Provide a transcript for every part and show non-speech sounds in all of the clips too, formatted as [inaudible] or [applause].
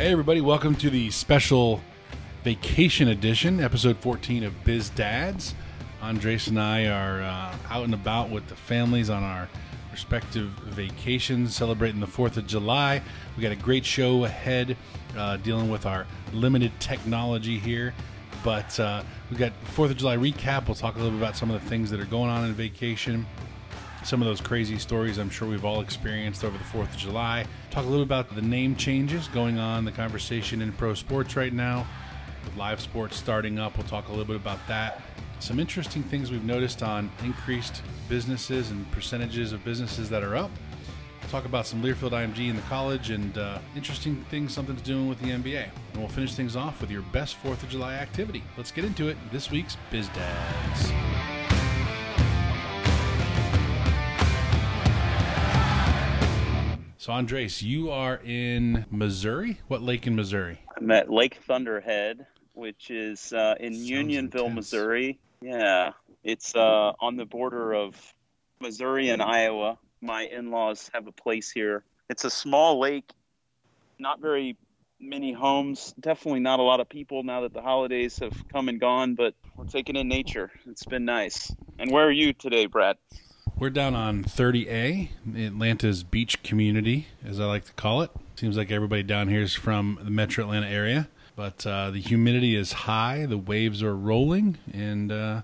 Hey, everybody, welcome to the special vacation edition, episode 14 of Biz Dads. Andres and I are uh, out and about with the families on our respective vacations, celebrating the 4th of July. We got a great show ahead uh, dealing with our limited technology here. But uh, we got 4th of July recap. We'll talk a little bit about some of the things that are going on in vacation some of those crazy stories I'm sure we've all experienced over the 4th of July. Talk a little bit about the name changes going on, the conversation in pro sports right now, with live sports starting up. We'll talk a little bit about that. Some interesting things we've noticed on increased businesses and percentages of businesses that are up. Talk about some Learfield IMG in the college and uh, interesting things something's doing with the NBA. And we'll finish things off with your best 4th of July activity. Let's get into it. This week's Biz Dads. So, Andres, you are in Missouri. What lake in Missouri? I'm at Lake Thunderhead, which is uh, in Sounds Unionville, intense. Missouri. Yeah, it's uh, on the border of Missouri and Iowa. My in laws have a place here. It's a small lake, not very many homes, definitely not a lot of people now that the holidays have come and gone, but we're taking in nature. It's been nice. And where are you today, Brad? We're down on 30A, Atlanta's beach community, as I like to call it. Seems like everybody down here is from the metro Atlanta area, but uh, the humidity is high, the waves are rolling, and uh,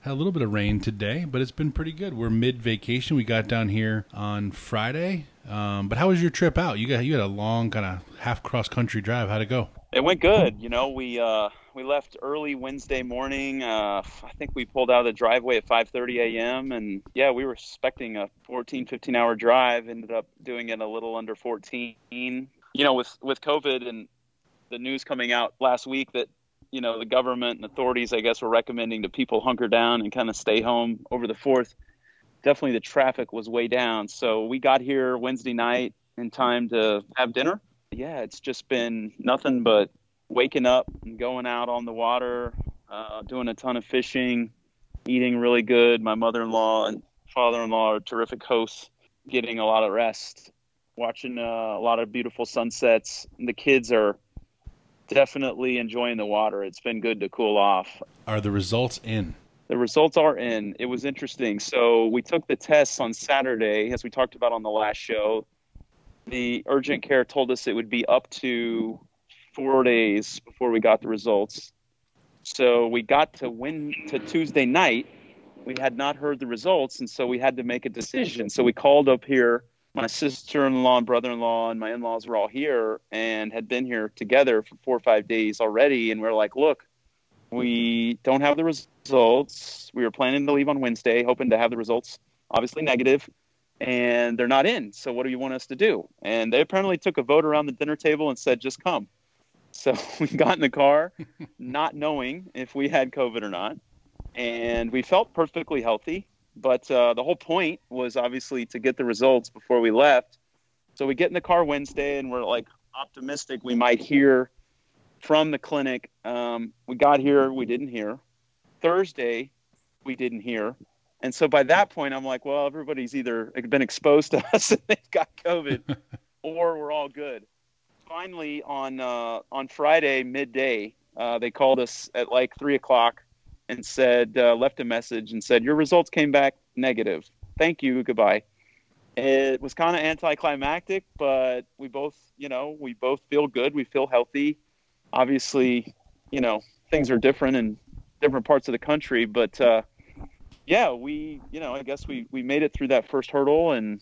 had a little bit of rain today, but it's been pretty good. We're mid vacation. We got down here on Friday. Um, but how was your trip out? You got you had a long kind of half cross country drive. How'd it go? It went good. You know, we uh, we left early Wednesday morning. Uh, I think we pulled out of the driveway at 5:30 a.m. and yeah, we were expecting a 14, 15 hour drive. Ended up doing it a little under 14. You know, with with COVID and the news coming out last week that you know the government and authorities, I guess, were recommending to people hunker down and kind of stay home over the fourth. Definitely, the traffic was way down. So we got here Wednesday night in time to have dinner yeah, it's just been nothing but waking up and going out on the water, uh, doing a ton of fishing, eating really good. My mother-in-law and father-in-law are terrific hosts, getting a lot of rest, watching uh, a lot of beautiful sunsets. The kids are definitely enjoying the water. It's been good to cool off. Are the results in? The results are in. It was interesting. So we took the tests on Saturday, as we talked about on the last show. The urgent care told us it would be up to four days before we got the results. So we got to win to Tuesday night. We had not heard the results, and so we had to make a decision. So we called up here. My sister-in-law and brother-in-law and my in-laws were all here and had been here together for four or five days already. And we're like, look, we don't have the results. We were planning to leave on Wednesday, hoping to have the results, obviously negative, and they're not in. So what do you want us to do? And they apparently took a vote around the dinner table and said, just come. So [laughs] we got in the car, [laughs] not knowing if we had COVID or not, and we felt perfectly healthy. But uh, the whole point was obviously to get the results before we left. So we get in the car Wednesday, and we're like optimistic we might hear from the clinic. Um, we got here, we didn't hear. Thursday, we didn't hear. And so by that point, I'm like, well, everybody's either been exposed to [laughs] us and they've got COVID, [laughs] or we're all good. Finally, on uh, on Friday midday, uh, they called us at like three o'clock and said, uh, left a message and said, your results came back negative. Thank you, goodbye. It was kind of anticlimactic, but we both, you know, we both feel good. We feel healthy. Obviously, you know, things are different in different parts of the country, but uh, yeah, we, you know, I guess we we made it through that first hurdle, and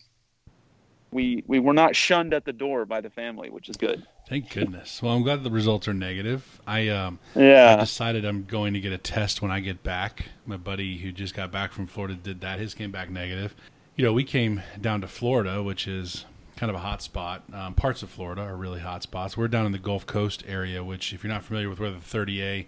we we were not shunned at the door by the family, which is good. Thank goodness. Well, I'm glad the results are negative. I um, I Yeah, decided I'm going to get a test when I get back. My buddy who just got back from Florida did that. His came back negative. You know, we came down to Florida, which is kind of a hot spot. Um, parts of Florida are really hot spots. We're down in the Gulf Coast area, which, if you're not familiar with where the 30A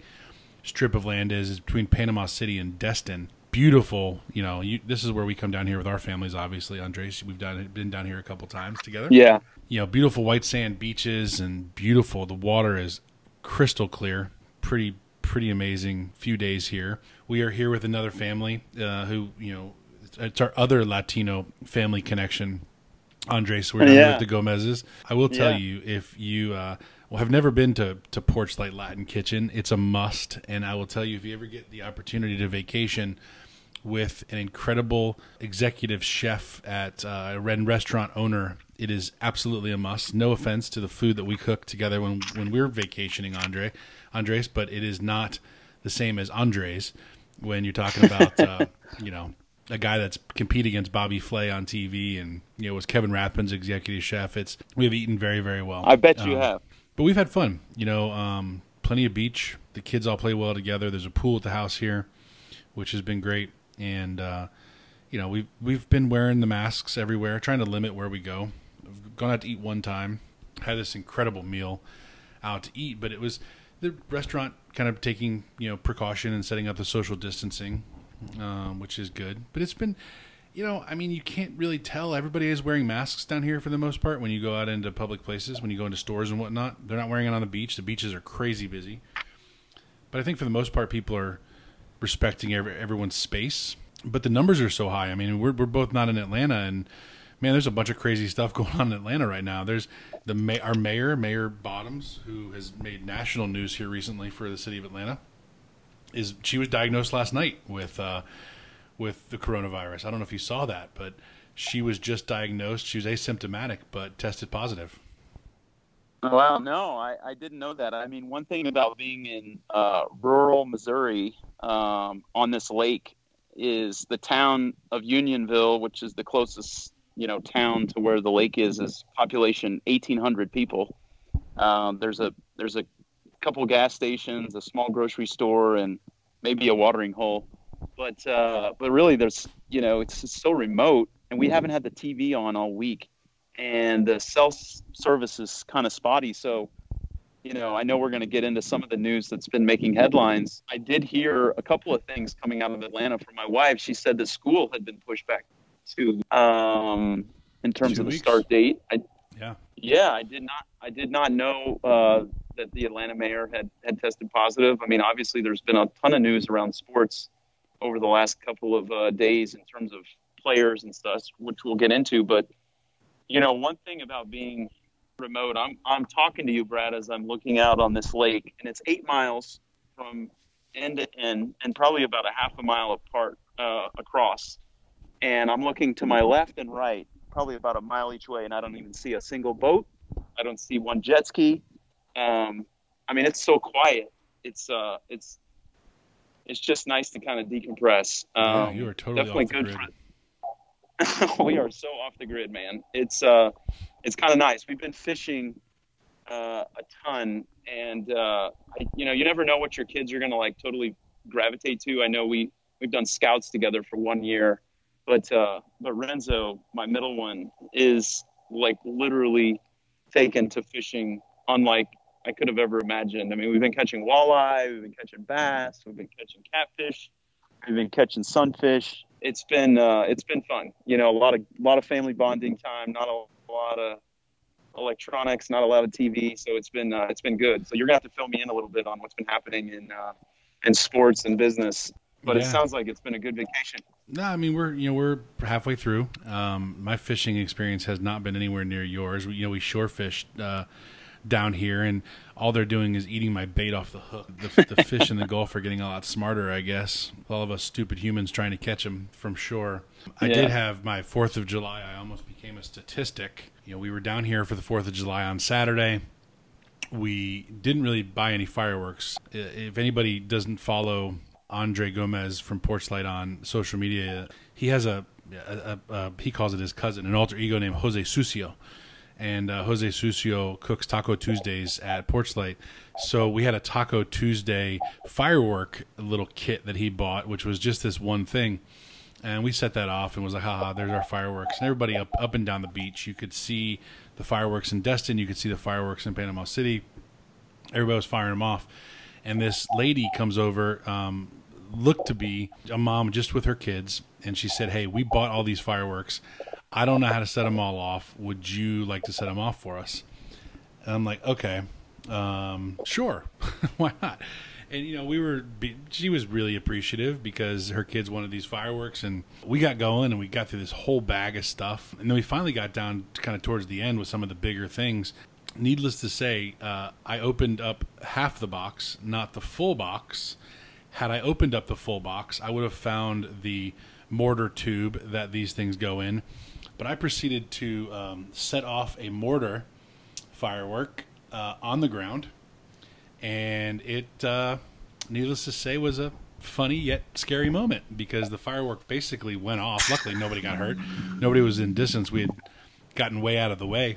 strip of land is, is between Panama City and Destin. Beautiful. You know, you, this is where we come down here with our families. Obviously, Andres, we've done been down here a couple times together yeah, you know, beautiful white sand beaches and beautiful. The water is crystal clear. Pretty, pretty amazing. Few days here. We are here with another family uh, who, you know, it's our other Latino family connection. Andres, we're Yeah. with the Gomez's. I will tell Yeah. you, if you uh, Well, I've never been to to Porchlight Latin Kitchen. It's a must, and I will tell you if you ever get the opportunity to vacation with an incredible executive chef at uh, a red restaurant owner, it is absolutely a must. No offense to the food that we cook together when when we're vacationing, Andre, Andres, but it is not the same as Andres when you're talking about uh, [laughs] you know a guy that's compete against Bobby Flay on TV and you know was Kevin Rathbun's executive chef. It's we have eaten very very well. I bet you um, have. But we've had fun. You know, um, plenty of beach. The kids all play well together. There's a pool at the house here, which has been great and uh, you know we've we've been wearing the masks everywhere, trying to limit where we go. I've gone out to eat one time, had this incredible meal out to eat, but it was the restaurant kind of taking you know precaution and setting up the social distancing, um, which is good. But it's been, you know, I mean, you can't really tell. Everybody is wearing masks down here for the most part when you go out into public places, when you go into stores and whatnot. They're not wearing it on the beach. The beaches are crazy busy. But I think for the most part, people are respecting every, everyone's space. But the numbers are so high. I mean, we're we're both not in Atlanta, and man, there's a bunch of crazy stuff [laughs] going on in Atlanta right now. There's the our mayor, Mayor Bottoms, who has made national news here recently for the city of Atlanta. Is she was diagnosed last night with uh, with the coronavirus? I don't know if you saw that, but she was just diagnosed. She was asymptomatic, but tested positive. Wow, no, I, I didn't know that. I mean, one thing about being in uh, rural Missouri um, on this lake is the town of Unionville, which is the closest you know town to where the lake is, is population 1,800 people. Um, there's a there's a couple gas stations, a small grocery store, and maybe a watering hole. But uh, but really, there's you know it's so remote, and we haven't had the TV on all week and the cell service is kind of spotty. So, you know, I know we're going to get into some of the news that's been making headlines. I did hear a couple of things coming out of Atlanta from my wife. She said the school had been pushed back to um, in terms Two of the start date. I, yeah, yeah, I did not. I did not know uh, that the Atlanta mayor had had tested positive. I mean, obviously, there's been a ton of news around sports over the last couple of uh, days in terms of players and stuff, which we'll get into, but you know, one thing about being remote, I'm I'm talking to you, Brad, as I'm looking out on this lake, and it's eight miles from end to end, and probably about a half a mile apart uh, across. And I'm looking to my left and right, probably about a mile each way, and I don't even see a single boat. I don't see one jet ski. Um, I mean, it's so quiet. It's uh, it's it's just nice to kind of decompress. Um, yeah, you are totally definitely good grid. for [laughs] we are so off the grid, man. It's uh, it's kind of nice. We've been fishing uh, a ton, and uh, I, you know, you never know what your kids are gonna like totally gravitate to. I know we we've done scouts together for one year, but uh, but Renzo, my middle one, is like literally taken to fishing unlike I could have ever imagined. I mean, we've been catching walleye, we've been catching bass, we've been catching catfish, we've been catching sunfish it's been uh, it's been fun. You know, a lot of a lot of family bonding time, not a, lot of electronics, not a lot of TV. So it's been uh, it's been good. So you're gonna have to fill me in a little bit on what's been happening in uh, in sports and business. But yeah. it sounds like it's been a good vacation. No, I mean we're you know we're halfway through. Um, my fishing experience has not been anywhere near yours. We, you know we shore fished uh, down here, and all they're doing is eating my bait off the hook. The, the fish in the [laughs] Gulf are getting a lot smarter, I guess. All of us stupid humans trying to catch them from shore. I yeah. did have my Fourth of July. I almost became a statistic. You know, we were down here for the Fourth of July on Saturday. We didn't really buy any fireworks. If anybody doesn't follow Andre Gomez from Porchlight on social media, he has a, a, a, a he calls it his cousin, an alter ego named Jose Sucio and uh, Jose Sucio cooks Taco Tuesdays at Porchlight. So we had a Taco Tuesday firework little kit that he bought, which was just this one thing. And we set that off and was like, haha, there's our fireworks. And everybody up, up and down the beach, you could see the fireworks in Destin, you could see the fireworks in Panama City. Everybody was firing them off. And this lady comes over, um, looked to be a mom just with her kids. And she said, Hey, we bought all these fireworks. I don't know how to set them all off. Would you like to set them off for us? And I'm like, okay, um, sure, [laughs] why not? And you know, we were. She was really appreciative because her kids wanted these fireworks, and we got going, and we got through this whole bag of stuff, and then we finally got down kind of towards the end with some of the bigger things. needless to say, uh, I opened up half the box, not the full box. Had I opened up the full box, I would have found the mortar tube that these things go in. But I proceeded to um, set off a mortar firework uh, on the ground, and it, uh, needless to say, was a funny yet scary moment because the firework basically went off. Luckily, nobody got hurt. Nobody was in distance. We had gotten way out of the way.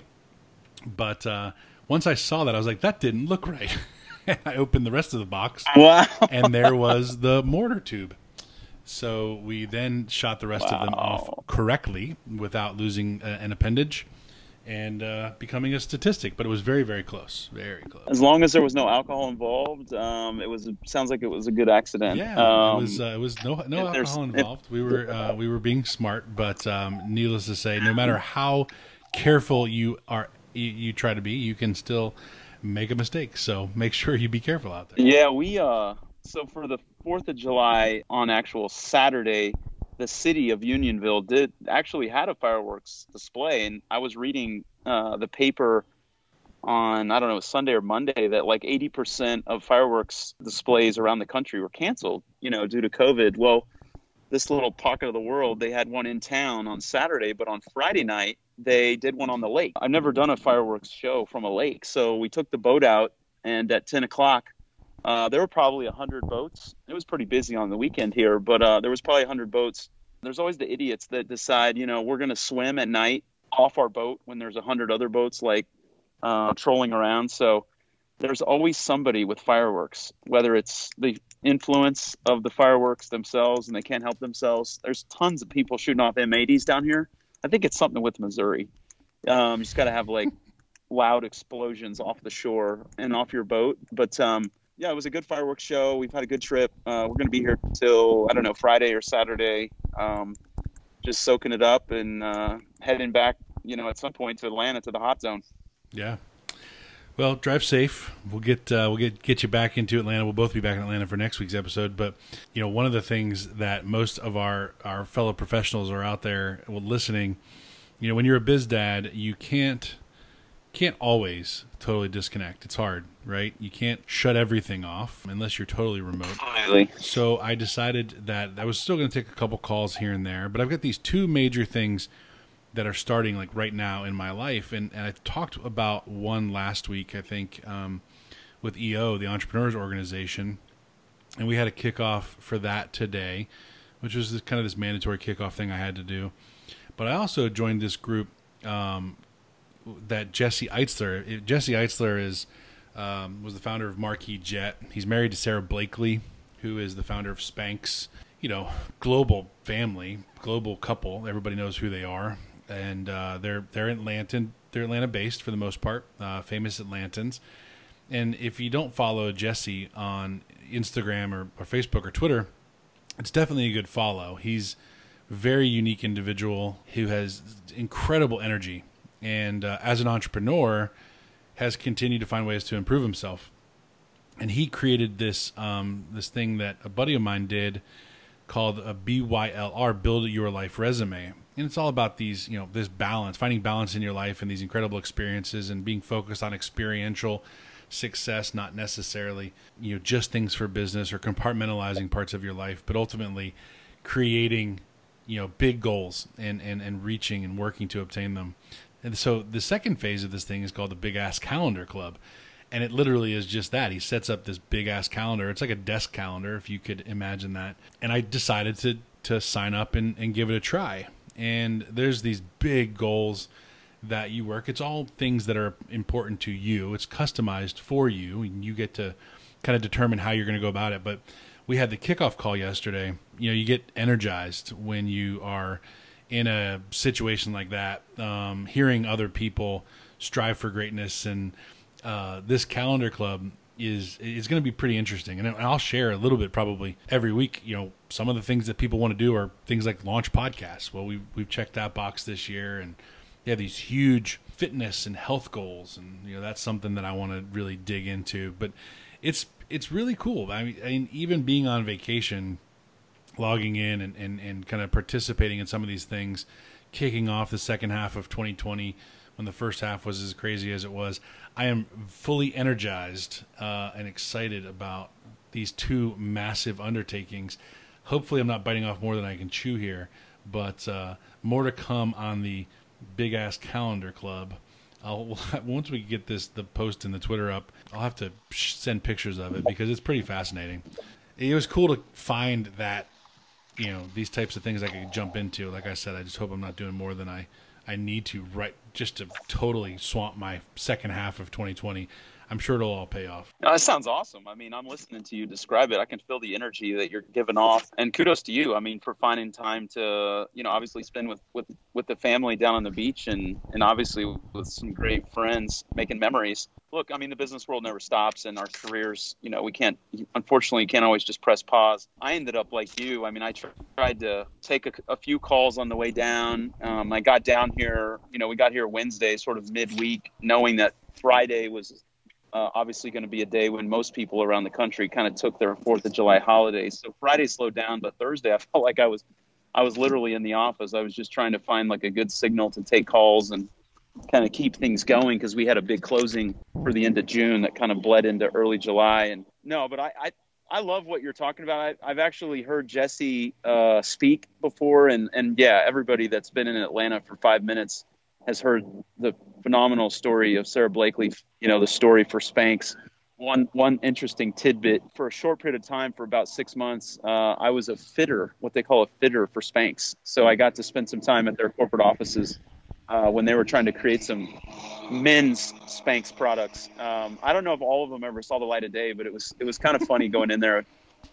But uh, once I saw that, I was like, that didn't look right. [laughs] I opened the rest of the box. Wow. and there was the mortar tube. So we then shot the rest wow. of them off correctly without losing uh, an appendage and uh, becoming a statistic. But it was very, very close. Very close. As long as there was no alcohol involved, um, it was. sounds like it was a good accident. Yeah, um, it was. Uh, it was no no alcohol [laughs] involved. we were uh, we were being smart, but um, needless to say, no matter how careful you are, you, you try to be, you can still make a mistake. So make sure you be careful out there. Yeah, we. Uh, so for the Fourth of July on actual Saturday, the city of Unionville did actually had a fireworks display, and I was reading uh, the paper on I don't know Sunday or Monday that like 80% of fireworks displays around the country were canceled, you know, due to COVID. Well, this little pocket of the world, they had one in town on Saturday, but on Friday night they did one on the lake. I've never done a fireworks show from a lake, so we took the boat out, and at 10 o'clock uh, there were probably 100 boats. It was pretty busy on the weekend here, but uh, there was probably 100 boats. There's always the idiots that decide, you know, we're going to swim at night off our boat when there's 100 other boats like uh, trolling around. So there's always somebody with fireworks, whether it's the influence of the fireworks themselves and they can't help themselves. There's tons of people shooting off M80s down here. I think it's something with Missouri. Um, you just got to have like [laughs] loud explosions off the shore and off your boat. But um, yeah, it was a good fireworks show. We've had a good trip. Uh, we're going to be here till I don't know Friday or Saturday, um, just soaking it up and uh, heading back. You know, at some point to Atlanta to the hot zone. Yeah. Well, drive safe. We'll get uh, we'll get get you back into Atlanta. We'll both be back in Atlanta for next week's episode. But you know, one of the things that most of our our fellow professionals are out there listening. You know, when you're a biz dad, you can't can't always totally disconnect. It's hard, right? You can't shut everything off unless you're totally remote. Totally. So I decided that I was still going to take a couple calls here and there, but I've got these two major things that are starting like right now in my life, and, and I talked about one last week, I think, um, with EO, the Entrepreneurs Organization, and we had a kickoff for that today, which was this, kind of this mandatory kickoff thing I had to do. But I also joined this group um, that Jesse Itzler. Jesse Itzler is um, was the founder of Marquis Jet. He's married to Sara Blakely, who is the founder of Spanx. You know, global family, global couple. Everybody knows who they are, and uh, they're they're Atlanta. They're Atlanta based for the most part, uh, famous Atlantans. And if you don't follow Jesse on Instagram or, or Facebook or Twitter, it's definitely a good follow. He's very unique individual who has incredible energy and uh, as an entrepreneur has continued to find ways to improve himself. And he created this um, this thing that a buddy of mine did called a BYLR build your life resume. And it's all about these you know this balance finding balance in your life and these incredible experiences and being focused on experiential success not necessarily you know just things for business or compartmentalizing parts of your life but ultimately creating you know big goals and and and reaching and working to obtain them and so the second phase of this thing is called the Big Ass Calendar Club. And it literally is just that. He sets up this big ass calendar. It's like a desk calendar, if you could imagine that. And I decided to to sign up and, and give it a try. And there's these big goals that you work. It's all things that are important to you. It's customized for you, and you get to kind of determine how you're going to go about it. But we had the kickoff call yesterday. You know, you get energized when you are in a situation like that, um, hearing other people strive for greatness and uh, this calendar club is is going to be pretty interesting, and I'll share a little bit probably every week. You know, some of the things that people want to do are things like launch podcasts. Well, we've we've checked that box this year, and they have these huge fitness and health goals, and you know that's something that I want to really dig into. But it's it's really cool. I mean, I mean even being on vacation logging in and, and, and kind of participating in some of these things, kicking off the second half of 2020 when the first half was as crazy as it was. I am fully energized uh, and excited about these two massive undertakings. Hopefully, I'm not biting off more than I can chew here, but uh, more to come on the big ass calendar club. I'll [laughs] once we get this the post and the Twitter up, I'll have to send pictures of it because it's pretty fascinating. It was cool to find that you know these types of things I could jump into. Like I said, I just hope I'm not doing more than I I need to right just to totally swamp my second half of 2020 I'm sure it'll all pay off. No, that sounds awesome. I mean, I'm listening to you describe it. I can feel the energy that you're giving off, and kudos to you. I mean, for finding time to, you know, obviously spend with with with the family down on the beach, and and obviously with some great friends, making memories. Look, I mean, the business world never stops, and our careers, you know, we can't, unfortunately, you can't always just press pause. I ended up like you. I mean, I tried to take a, a few calls on the way down. Um, I got down here, you know, we got here Wednesday, sort of midweek, knowing that Friday was uh, obviously going to be a day when most people around the country kind of took their Fourth of July holidays. So Friday slowed down, but Thursday I [laughs] felt like I was, I was literally in the office. I was just trying to find like a good signal to take calls and kind of keep things going because we had a big closing for the end of June that kind of bled into early July. And no, but I, I, I love what you're talking about. I, have actually heard Jesse uh, speak before, and and yeah, everybody that's been in Atlanta for five minutes has heard the phenomenal story of Sara Blakely, you know, the story for Spanx. One one interesting tidbit for a short period of time, for about six months, uh, I was a fitter, what they call a fitter for Spanx. So I got to spend some time at their corporate offices uh, when they were trying to create some men's Spanx products. Um, I don't know if all of them ever saw the light of day, but it was it was kind of funny going in there.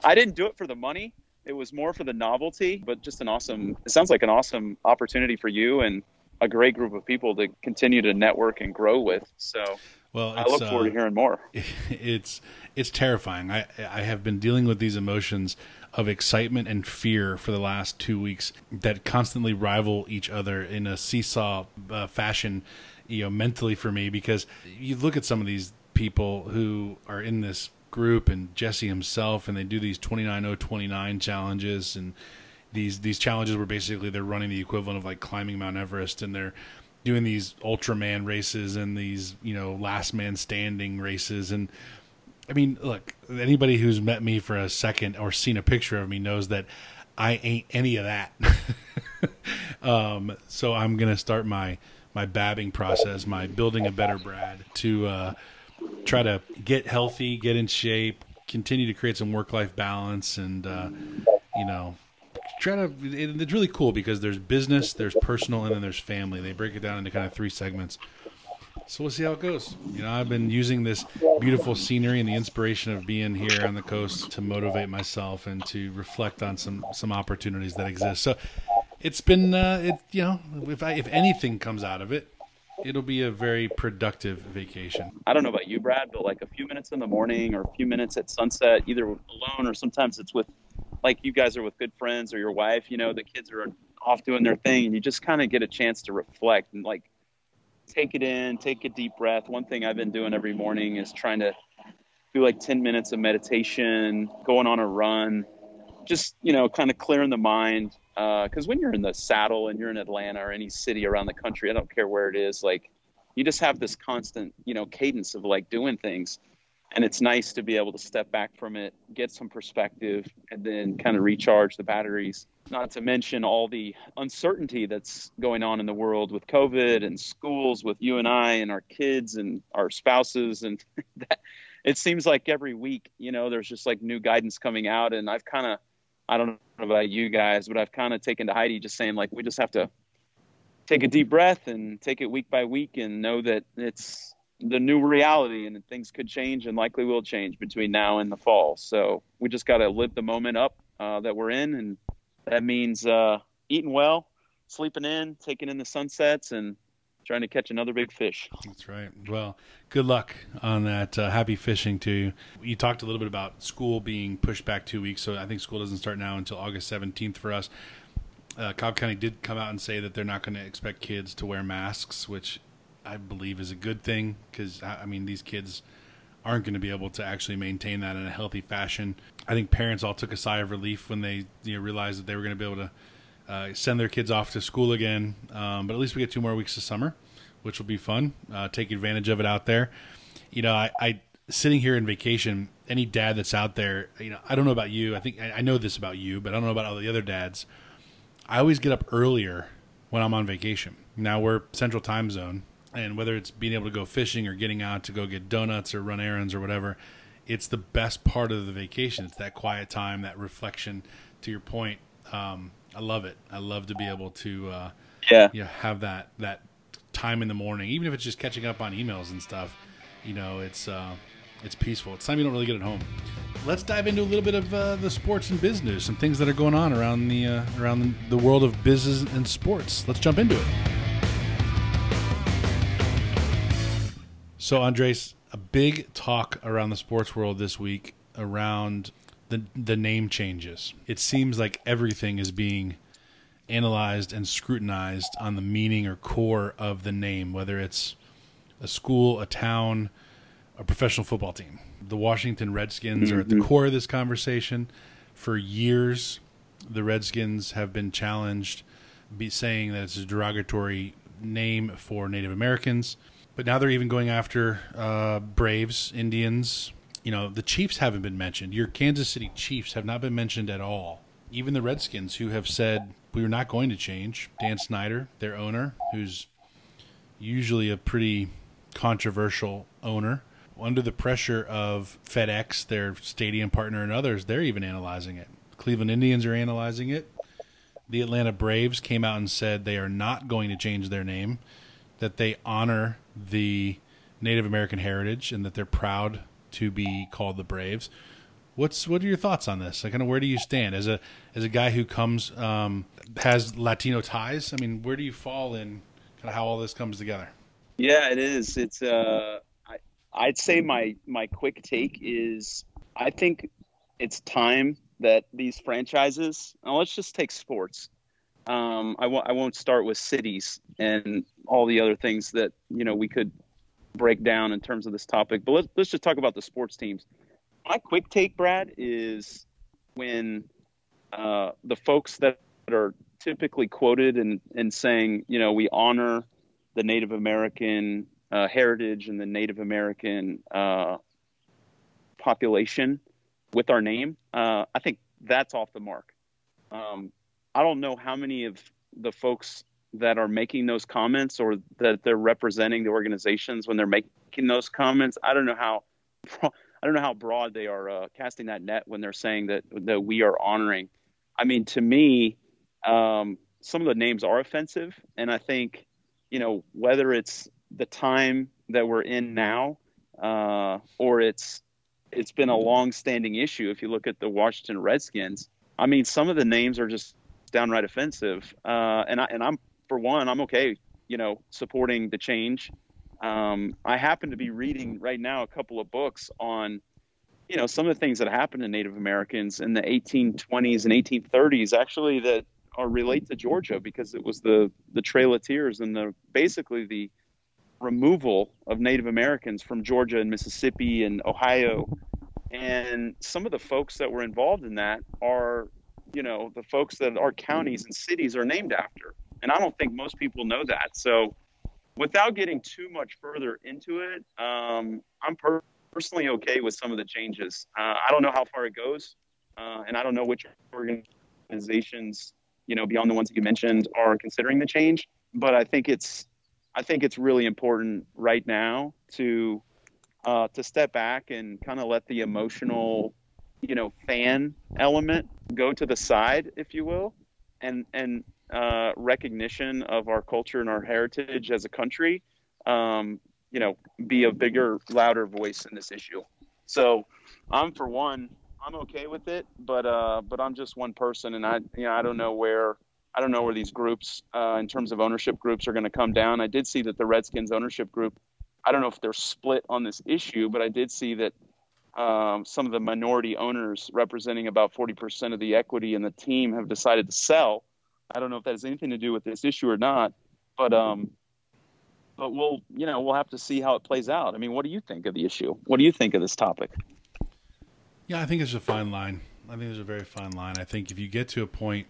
I didn't do it for the money; it was more for the novelty. But just an awesome. It sounds like an awesome opportunity for you and a great group of people to continue to network and grow with. So, well, I look forward uh, to hearing more. [laughs] It's it's terrifying. I I have been dealing with these emotions of excitement and fear for the last two weeks that constantly rival each other in a seesaw uh, fashion. You know, mentally for me because you look at some of these people who are in this group and Jesse himself, and they do these 29029 challenges and these these challenges where basically they're running the equivalent of like climbing Mount Everest and they're doing these Ultraman races and these you know last man standing races. And I mean look anybody who's met me for a second or seen a picture of me knows that I ain't any of that. [laughs] Um, so I'm gonna start my my babbing process my building a better Brad to uh, try to get healthy get in shape continue to create some work life balance and uh, you know try to. It, it's really cool because there's business, there's personal, and then there's family. They break it down into kind of three segments. So we'll see how it goes. You know, I've been using this beautiful scenery and the inspiration of being here on the coast to motivate myself and to reflect on some some opportunities that exist. So it's been, uh, it you know, if I, if anything comes out of it, it'll be a very productive vacation. I don't know about you, Brad, but like a few minutes in the morning or a few minutes at sunset, either alone or sometimes it's with like you guys are with good friends or your wife, you know, the kids are off doing their thing and you just kind of get a chance to reflect and like take it in, take a deep breath. One thing I've been doing every morning is trying to do like 10 minutes of meditation, going on a run, just, you know, kind of clearing the mind. Because uh, when you're in the saddle and you're in Atlanta or any city around the country, I don't care where it is, like you just have this constant, you know, cadence of like doing things and it's nice to be able to step back from it, get some perspective, and then kind of recharge the batteries. Not to mention all the uncertainty that's going on in the world with COVID and schools with you and I and our kids and our spouses. And [laughs] that, it seems like every week, you know, there's just like new guidance coming out. And I've kind of, I don't know about you guys, but I've kind of taken to Heidi just saying, like, we just have to take a deep breath and take it week by week and know that it's the new reality and things could change and likely will change between now and the fall. So we just got to live the moment up uh, that we're in. And that means uh, eating well, sleeping in, taking in the sunsets, and trying to catch another big fish. That's right. Well, good luck on that. Uh, happy fishing to you. You talked a little bit about school being pushed back two weeks. So I think school doesn't start now until August 17th for us. Uh, Cobb County did come out and say that they're not going to expect kids to wear masks, which I believe is a good thing because I mean these kids aren't going to be able to actually maintain that in a healthy fashion. I think parents all took a sigh of relief when they you know, realized that they were going to be able to uh, send their kids off to school again. Um, but at least we get two more weeks of summer, which will be fun. Uh, take advantage of it out there. You know, I, I sitting here in vacation. Any dad that's out there, you know, I don't know about you. I think I, I know this about you, but I don't know about all the other dads. I always get up earlier when I'm on vacation. Now we're Central Time Zone, and whether it's being able to go fishing or getting out to go get donuts or run errands or whatever, it's the best part of the vacation. It's that quiet time, that reflection. To your point, um, I love it. I love to be able to, uh, yeah, you know, have that that time in the morning, even if it's just catching up on emails and stuff. You know, it's uh, it's peaceful. It's time you don't really get at home. Let's dive into a little bit of uh, the sports and business, some things that are going on around the uh, around the world of business and sports. Let's jump into it. So, Andres, a big talk around the sports world this week around the the name changes. It seems like everything is being analyzed and scrutinized on the meaning or core of the name, whether it's a school, a town, a professional football team. The Washington Redskins mm-hmm. are at the mm-hmm. core of this conversation. For years, the Redskins have been challenged, be saying that it's a derogatory name for Native Americans. But now they're even going after uh, Braves, Indians. You know, the Chiefs haven't been mentioned. Your Kansas City Chiefs have not been mentioned at all. Even the Redskins, who have said we are not going to change. Dan Snyder, their owner, who's usually a pretty controversial owner, under the pressure of FedEx, their stadium partner, and others, they're even analyzing it. Cleveland Indians are analyzing it. The Atlanta Braves came out and said they are not going to change their name, that they honor the Native American heritage, and that they're proud to be called the Braves. What's what are your thoughts on this? Like, kind of where do you stand as a as a guy who comes um, has Latino ties? I mean, where do you fall in kind of how all this comes together? Yeah, it is. It's uh, I, I'd say my my quick take is I think it's time that these franchises. let's just take sports. Um, I won't won't start with cities and all the other things that you know we could break down in terms of this topic. But let's let's just talk about the sports teams. My quick take, Brad, is when uh, the folks that are typically quoted and and saying, you know, we honor the Native American uh, heritage and the Native American uh, population with our name, uh, I think that's off the mark. Um, I don't know how many of the folks that are making those comments or that they're representing the organizations when they're making those comments. I don't know how. [laughs] I don't know how broad they are uh, casting that net when they're saying that that we are honoring. I mean, to me, um, some of the names are offensive, and I think you know, whether it's the time that we're in now, uh, or it's it's been a long-standing issue. If you look at the Washington Redskins, I mean, some of the names are just downright offensive, uh, and I and I'm for one, I'm okay, you know, supporting the change. Um, I happen to be reading right now a couple of books on, you know, some of the things that happened to Native Americans in the 1820s and 1830s. Actually, that are relate to Georgia because it was the the Trail of Tears and the basically the removal of Native Americans from Georgia and Mississippi and Ohio. And some of the folks that were involved in that are, you know, the folks that our counties and cities are named after. And I don't think most people know that. So, without getting too much further into it, um, I'm per- personally okay with some of the changes. Uh, I don't know how far it goes, uh, and I don't know which organizations you know, beyond the ones that you mentioned, are considering the change. But I think it's I think it's really important right now to uh, to step back and kind of let the emotional, you know, fan element go to the side, if you will, and and uh, recognition of our culture and our heritage as a country, um, you know, be a bigger, louder voice in this issue. So, I'm for one I'm okay with it, but uh, but I'm just one person, and I you know I don't know where I don't know where these groups uh, in terms of ownership groups are going to come down. I did see that the Redskins ownership group, I don't know if they're split on this issue, but I did see that um, some of the minority owners representing about 40% of the equity in the team have decided to sell. I don't know if that has anything to do with this issue or not, but um, but we'll you know we'll have to see how it plays out. I mean, what do you think of the issue? What do you think of this topic? Yeah, I think it's a fine line. I think there's a very fine line. I think if you get to a point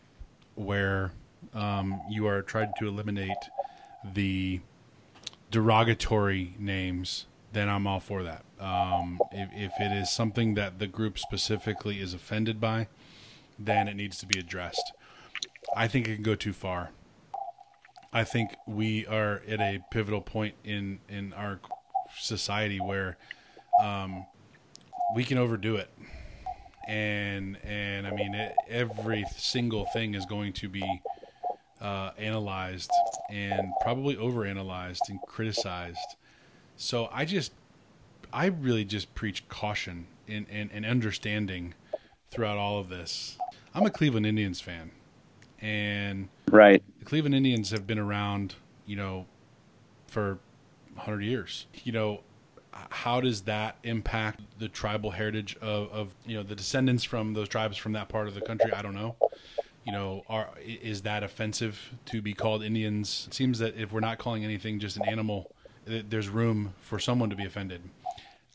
where um, you are trying to eliminate the derogatory names, then I'm all for that. Um, if, if it is something that the group specifically is offended by, then it needs to be addressed. I think it can go too far. I think we are at a pivotal point in in our society where um, we can overdo it, and and I mean it, every single thing is going to be uh, analyzed and probably overanalyzed and criticized. So I just, I really just preach caution and, and, and understanding throughout all of this. I'm a Cleveland Indians fan, and right, the Cleveland Indians have been around, you know, for 100 years. You know, how does that impact the tribal heritage of, of you know the descendants from those tribes from that part of the country? I don't know you know, are is that offensive to be called Indians? It seems that if we're not calling anything just an animal, there's room for someone to be offended.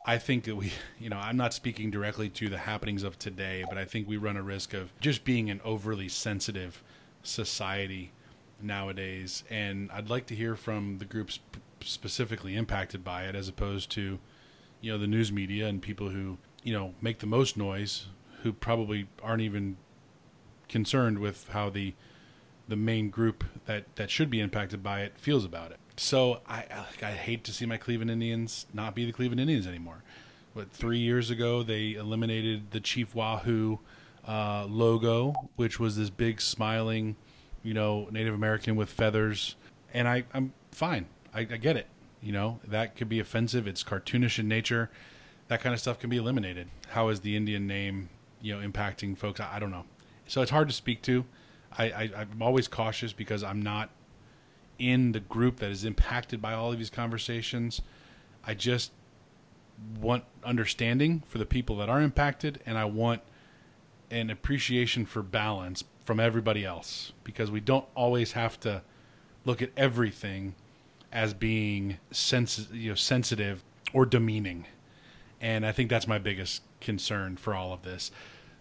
I think that we, [laughs] you know, I'm not speaking directly to the happenings of today, but I think we run a risk of just being an overly sensitive society nowadays. And I'd like to hear from the groups specifically impacted by it, as opposed to, you know, the news media and people who, you know, make the most noise, who probably aren't even concerned with how the the main group that that should be impacted by it feels about it. So I I hate to see my Cleveland Indians not be the Cleveland Indians anymore. But three years ago they eliminated the Chief Wahoo uh, logo, which was this big smiling, you know, Native American with feathers, and I I'm fine. I, I get it. You know that could be offensive. It's cartoonish in nature. That kind of stuff can be eliminated. How is the Indian name, you know, impacting folks? I, I don't know. So it's hard to speak to. I, I, I'm always cautious because I'm not in the group that is impacted by all of these conversations. I just want understanding for the people that are impacted, and I want an appreciation for balance from everybody else because we don't always have to look at everything as being sens- you know, sensitive or demeaning. And I think that's my biggest concern for all of this.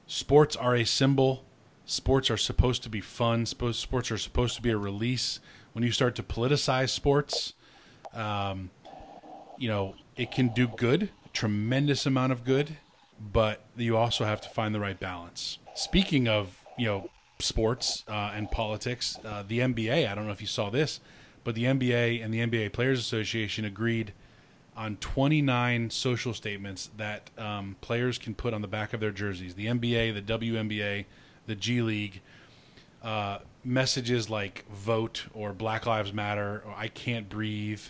Sports are a symbol sports are supposed to be fun. Sports are supposed to be a release. When you start to politicize sports, um, you know it can do good, tremendous amount of good, but you also have to find the right balance. Speaking of you know sports uh, and politics, uh, the NBA. I don't know if you saw this, but the NBA and the NBA Players Association agreed on 29 social statements that um, players can put on the back of their jerseys. The NBA, the WNBA, the G League, uh, messages like vote or Black Lives Matter or I can't breathe,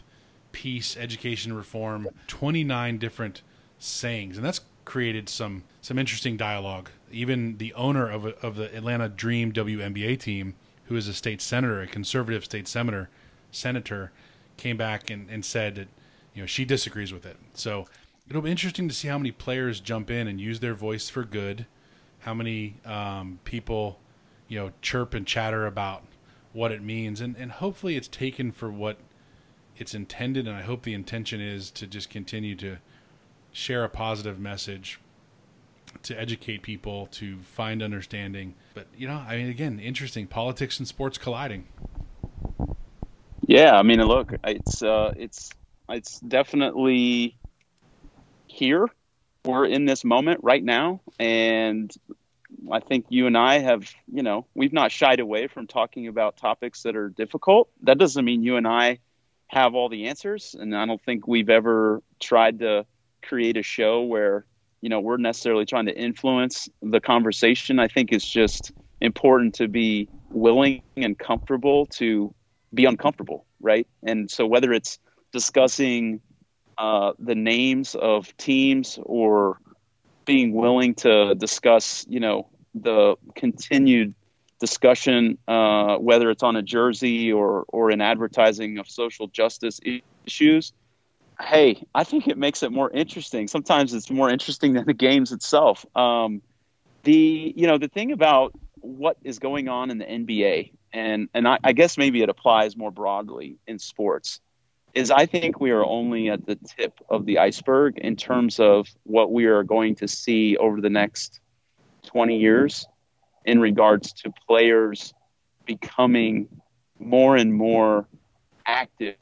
peace, education reform, 29 different sayings. And that's created some some interesting dialogue. Even the owner of, of the Atlanta Dream WNBA team, who is a state senator, a conservative state senator, senator, came back and, and said that you know she disagrees with it. So it'll be interesting to see how many players jump in and use their voice for good how many um, people, you know, chirp and chatter about what it means, and and hopefully it's taken for what it's intended, and I hope the intention is to just continue to share a positive message, to educate people, to find understanding. But you know, I mean, again, interesting. Politics and sports colliding. Yeah, I mean, look, it's uh, it's it's definitely here. We're in this moment right now, and I think you and I have, you know, we've not shied away from talking about topics that are difficult. That doesn't mean you and I have all the answers, and I don't think we've ever tried to create a show where, you know, we're necessarily trying to influence the conversation. I think it's just important to be willing and comfortable to be uncomfortable, right? And so whether it's discussing uh, the names of teams or being willing to discuss, you know, the continued discussion, uh, whether it's on a jersey or or in advertising of social justice issues. Hey, I think it makes it more interesting. Sometimes it's more interesting than the games itself. Um, the you know the thing about what is going on in the NBA, and and I, I guess maybe it applies more broadly in sports is I think we are only at the tip of the iceberg in terms of what we are going to see over the next 20 years in regards to players becoming more and more active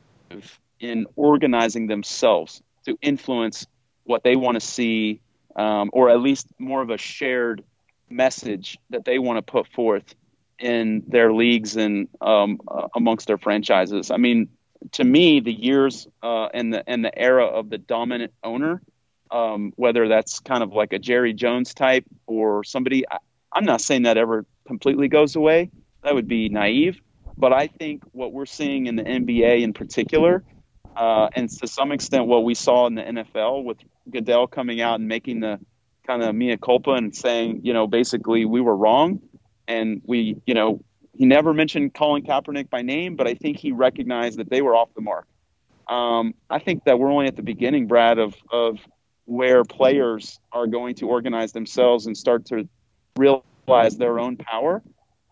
in organizing themselves to influence what they want to see, um, or at least more of a shared message that they want to put forth in their leagues and um, uh, amongst their franchises. I mean, to me, the years uh, and the and the era of the dominant owner, um, whether that's kind of like a Jerry Jones type or somebody, I, I'm not saying that ever completely goes away. That would be naive. But I think what we're seeing in the NBA in particular, uh, and to some extent what we saw in the NFL with Goodell coming out and making the kind of mea culpa and saying, you know, basically we were wrong, and we, you know, he never mentioned Colin Kaepernick by name, but I think he recognized that they were off the mark. Um, I think that we're only at the beginning, Brad, of of where players are going to organize themselves and start to realize their own power.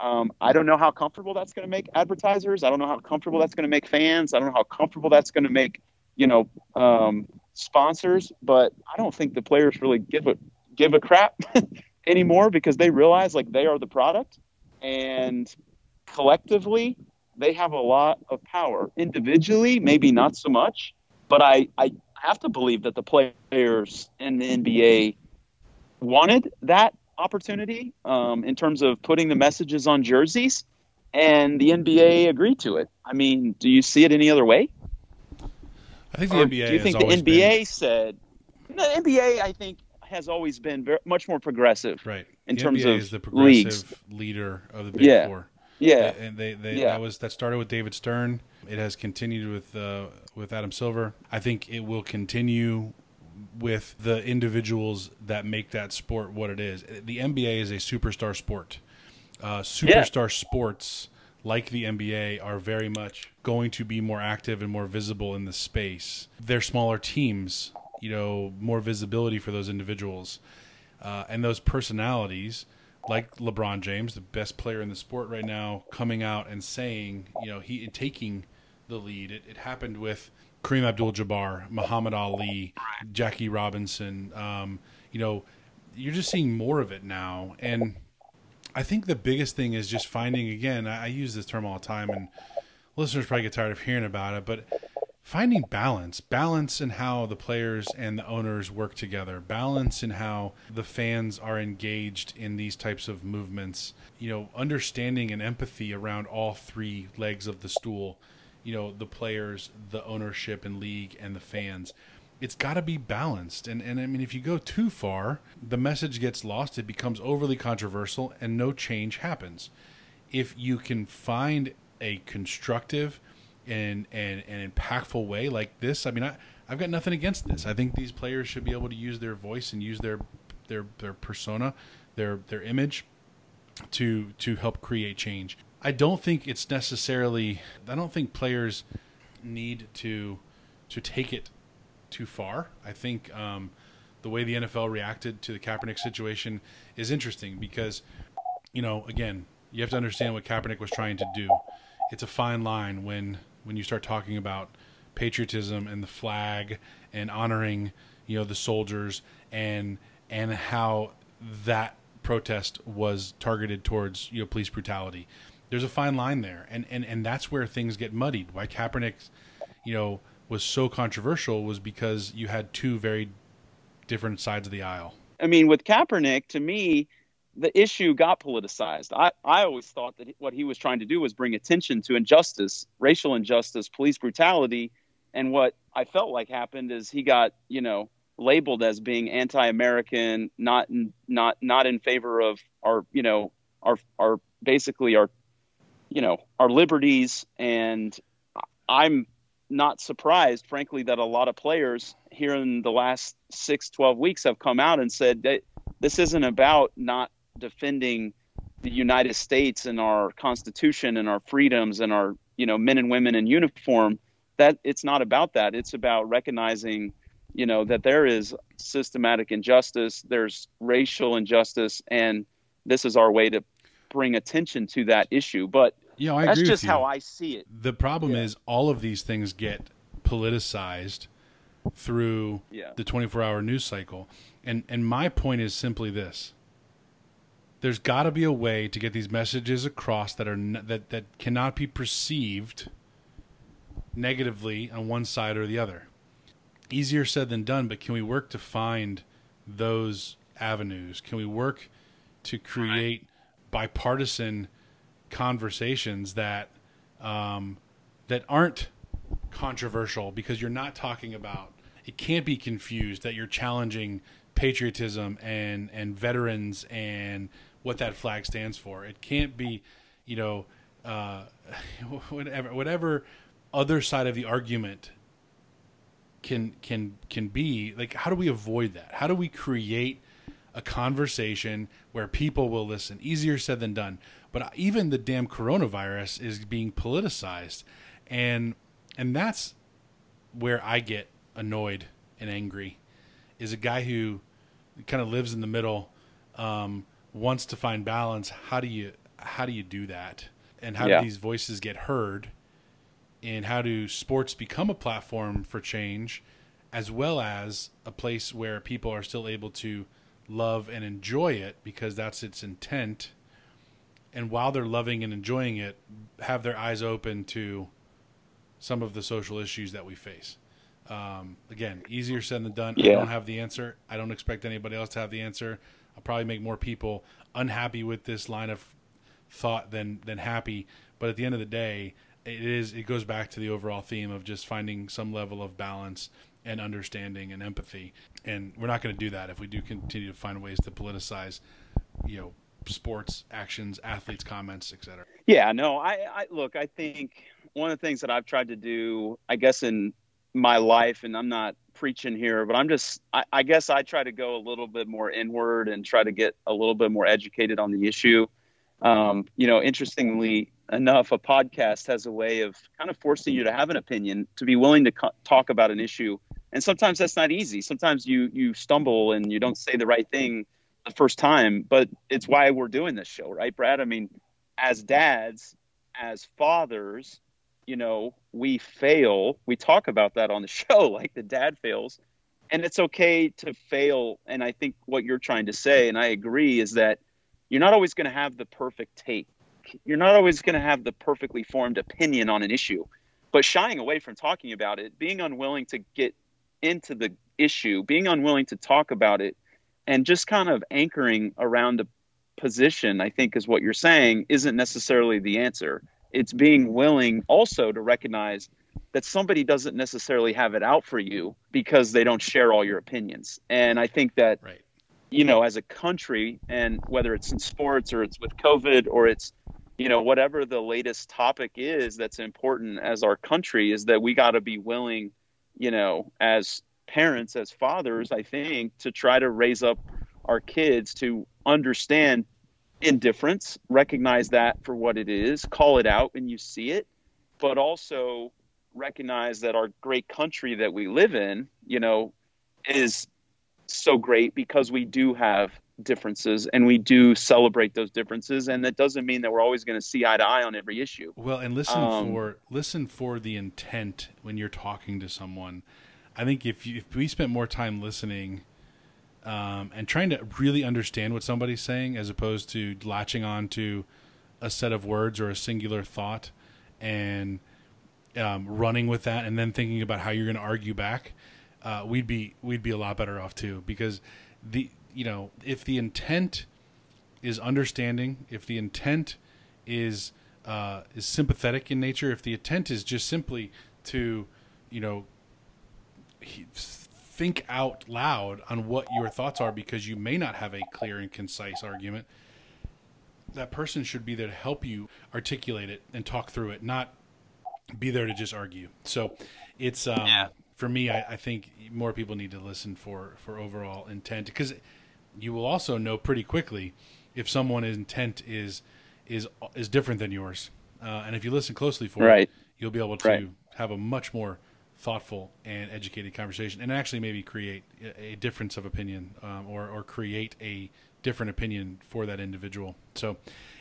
Um, I don't know how comfortable that's going to make advertisers. I don't know how comfortable that's going to make fans. I don't know how comfortable that's going to make, you know, um, sponsors. But I don't think the players really give a give a crap [laughs] anymore because they realize like they are the product, and collectively they have a lot of power. Individually, maybe not so much. But I I have to believe that the players in the NBA wanted that opportunity um, in terms of putting the messages on jerseys, and the NBA agreed to it. I mean, do you see it any other way? I think the or NBA. Do you think the NBA been... said the NBA? I think has always been very, much more progressive, right? In the terms NBA of is the progressive leagues. leader of the Big yeah. Four. Yeah, and they, they yeah. that was that started with David Stern. It has continued with uh, with Adam Silver. I think it will continue with the individuals that make that sport what it is. The NBA is a superstar sport. Uh, superstar yeah. sports like the NBA are very much going to be more active and more visible in the space. They're smaller teams, you know, more visibility for those individuals. Uh, and those personalities, like LeBron James, the best player in the sport right now, coming out and saying, you know, he taking the lead. It, it happened with Kareem Abdul-Jabbar, Muhammad Ali, Jackie Robinson. Um, you know, you're just seeing more of it now, and I think the biggest thing is just finding. Again, I, I use this term all the time, and listeners probably get tired of hearing about it, but finding balance balance in how the players and the owners work together balance in how the fans are engaged in these types of movements you know understanding and empathy around all three legs of the stool you know the players, the ownership and league, and the fans. It's got to be balanced, and and I mean, if you go too far, the message gets lost. It becomes overly controversial, and no change happens. If you can find a constructive and and an impactful way like this, I mean, I I've got nothing against this. I think these players should be able to use their voice and use their their their persona, their their image to to help create change. I don't think it's necessarily. I don't think players need to to take it too far. I think um, the way the NFL reacted to the Kaepernick situation is interesting because, you know, again, you have to understand what Kaepernick was trying to do. It's a fine line when when you start talking about patriotism and the flag and honoring, you know, the soldiers and and how that protest was targeted towards you know police brutality there's a fine line there, and and and that's where things get muddied. Why Kaepernick, you know, was so controversial was because you had two very different sides of the aisle. I mean, with Kaepernick, to me, the issue got politicized. I, I always thought that what he was trying to do was bring attention to injustice, racial injustice, police brutality. And what I felt like happened is he got, you know, labeled as being anti-American, not not not in favor of our, you know, our our basically our you know our liberties. And i'm not surprised frankly that a lot of players here in the last six, 12 weeks have come out and said that this isn't about not defending the united states and our constitution and our freedoms and our you know men and women in uniform that it's not about that. It's about recognizing you know that there is systematic injustice there's racial injustice and this is our way to bring attention to that issue. But yeah, I That's agree just with you. how I see it. The problem Yeah. is all of these things get politicized through Yeah. the 24-hour news cycle. And and my point is simply this. There's got to be a way to get these messages across that are n- that that cannot be perceived negatively on one side or the other. Easier said than done, but can we work to find those avenues? Can we work to create bipartisan conversations that um, that aren't controversial because you're not talking about it can't be confused that you're challenging patriotism and and veterans and what that flag stands for. It can't be, you know, uh, [laughs] whatever whatever other side of the argument can can can be like how do we avoid that? How do we create a conversation where people will listen? Easier said than done but even the damn coronavirus is being politicized. And and that's where i get annoyed and angry is a guy who kind of lives in the middle um, wants to find balance. How do you how do you do that? And how Yeah. do these voices get heard? And how do sports become a platform for change as well as a place where people are still able to love and enjoy it because that's its intent and while they're loving and enjoying it have their eyes open to some of the social issues that we face. Um, again easier said than done. I don't have the answer. I don't expect anybody else to have the answer. I'll probably make more people unhappy with this line of thought than than happy. But at the end of the day it is it goes back to the overall theme of just finding some level of balance and understanding and empathy. And we're not going to do that if we do continue to find ways to politicize you know sports actions athletes comments etc Yeah, no, I, I look, I think one of the things that I've tried to do, I guess, in my life, and I'm not preaching here, but I'm just, I, I guess I try to go a little bit more inward and try to get a little bit more educated on the issue. Um, you know, interestingly enough, a podcast has a way of kind of forcing you to have an opinion, to be willing to co- talk about an issue. And sometimes that's not easy. Sometimes you you stumble and you don't say the right thing the first time, but it's why we're doing this show, right, Brad? I mean, as dads, as fathers, you know, we fail. We talk about that on the [laughs] show, like the dad fails. And it's okay to fail. And I think what you're trying to say, and I agree, is that you're not always going to have the perfect take. You're not always going to have the perfectly formed opinion on an issue. But shying away from talking about it, being unwilling to get into the issue, being unwilling to talk about it, and just kind of anchoring around a position, I think is what you're saying, isn't necessarily the answer. It's being willing also to recognize that somebody doesn't necessarily have it out for you because they don't share all your opinions. And I think that, right you know, as a country, and whether it's in sports or it's with COVID or it's, you know, whatever the latest topic is that's important as our country, is that we got to be willing, you know, as parents, as fathers, I think, to try to raise up our kids to understand indifference, recognize that for what it is, call it out when you see it, but also recognize that our great country that we live in, you know, is so great because we do have differences and we do celebrate those differences and that doesn't mean that we're always going to see eye to eye on every issue. Well, and listen Um, for listen for the intent when you're talking to someone. I think if you, if we spent more time listening um, and trying to really understand what somebody's saying, as opposed to latching on to a set of words or a singular thought and um, running with that, and then thinking about how you're going to argue back, uh, we'd be we'd be a lot better off too. Because the you know if the intent is understanding, if the intent is uh, is sympathetic in nature, if the intent is just simply to, you know, think out loud on what your thoughts are because you may not have a clear and concise argument, that person should be there to help you articulate it and talk through it, not be there to just argue. So it's um, Yeah. for me. I, I think more people need to listen for for overall intent because you will also know pretty quickly if someone's intent is is is different than yours. Uh, and if you listen closely for Right. it, you'll be able to Right. have a much more thoughtful and educated conversation, and actually maybe create a, difference of opinion, um, or or create a different opinion for that individual. So,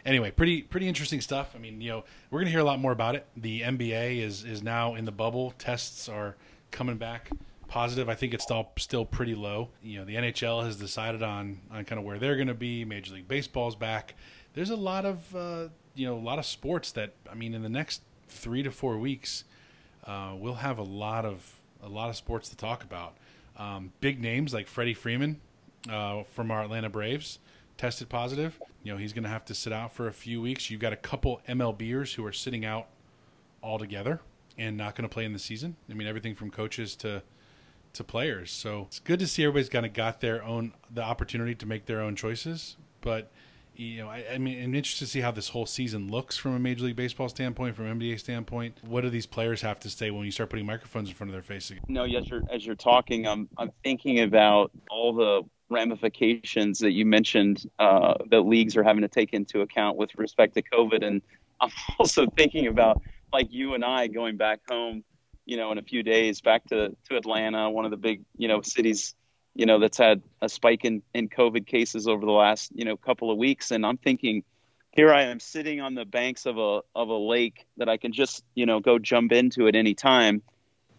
anyway, pretty pretty interesting stuff. I mean, you know, we're gonna hear a lot more about it. The NBA is is now in the bubble. Tests are coming back positive. I think it's still still pretty low. You know, the NHL has decided on on kind of where they're going to be. Major League Baseball's back. There's a lot of uh, you know a lot of sports that I mean in the next three to four weeks. Uh, we'll have a lot of a lot of sports to talk about. Um, big names like Freddie Freeman uh, from our Atlanta Braves tested positive. You know, he's going to have to sit out for a few weeks. You've got a couple MLBers who are sitting out altogether and not going to play in the season. I mean, everything from coaches to to players. So it's good to see everybody's kind of got their own the opportunity to make their own choices. But you know, I, I, mean, I'm interested to see how this whole season looks from a Major League Baseball standpoint, from NBA standpoint. What do these players have to say when you start putting microphones in front of their faces? No, as you're as you're talking, I'm I'm thinking about all the ramifications that you mentioned uh, that leagues are having to take into account with respect to COVID, and I'm [laughs] also thinking about like you and I going back home, you know, in a few days back to to Atlanta, one of the big you know cities you know, that's had a spike in, in COVID cases over the last, you know, couple of weeks. And I'm thinking, here I am sitting on the banks of a of a lake that I can just, you know, go jump into at any time.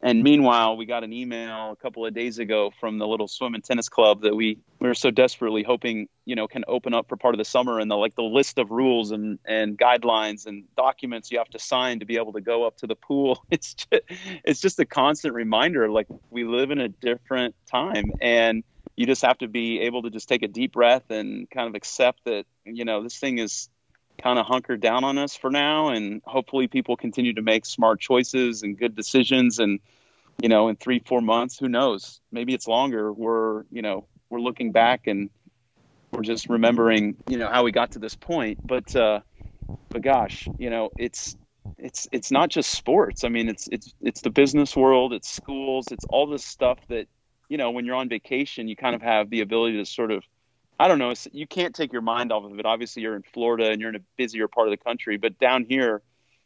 And meanwhile, we got an email a couple of days ago from the little swim and tennis club that we, we were so desperately hoping, you know, can open up for part of the summer and the like the list of rules and, and guidelines and documents you have to sign to be able to go up to the pool. [laughs] It's just, it's just a constant reminder like we live in a different time and you just have to be able to just take a deep breath and kind of accept that, you know, this thing is kind of hunkered down on us for now and hopefully people continue to make smart choices and good decisions and you know in three four months who knows? Maybe it's longer. We're you know we're looking back and we're just remembering you know how we got to this point. But uh but gosh you know it's it's it's not just sports. I mean it's it's it's the business world it's schools it's all this stuff that you know when you're on vacation you kind of have the ability to sort of I don't know. You can't take your mind off of it. Obviously, you're in Florida and you're in a busier part of the country, but down here,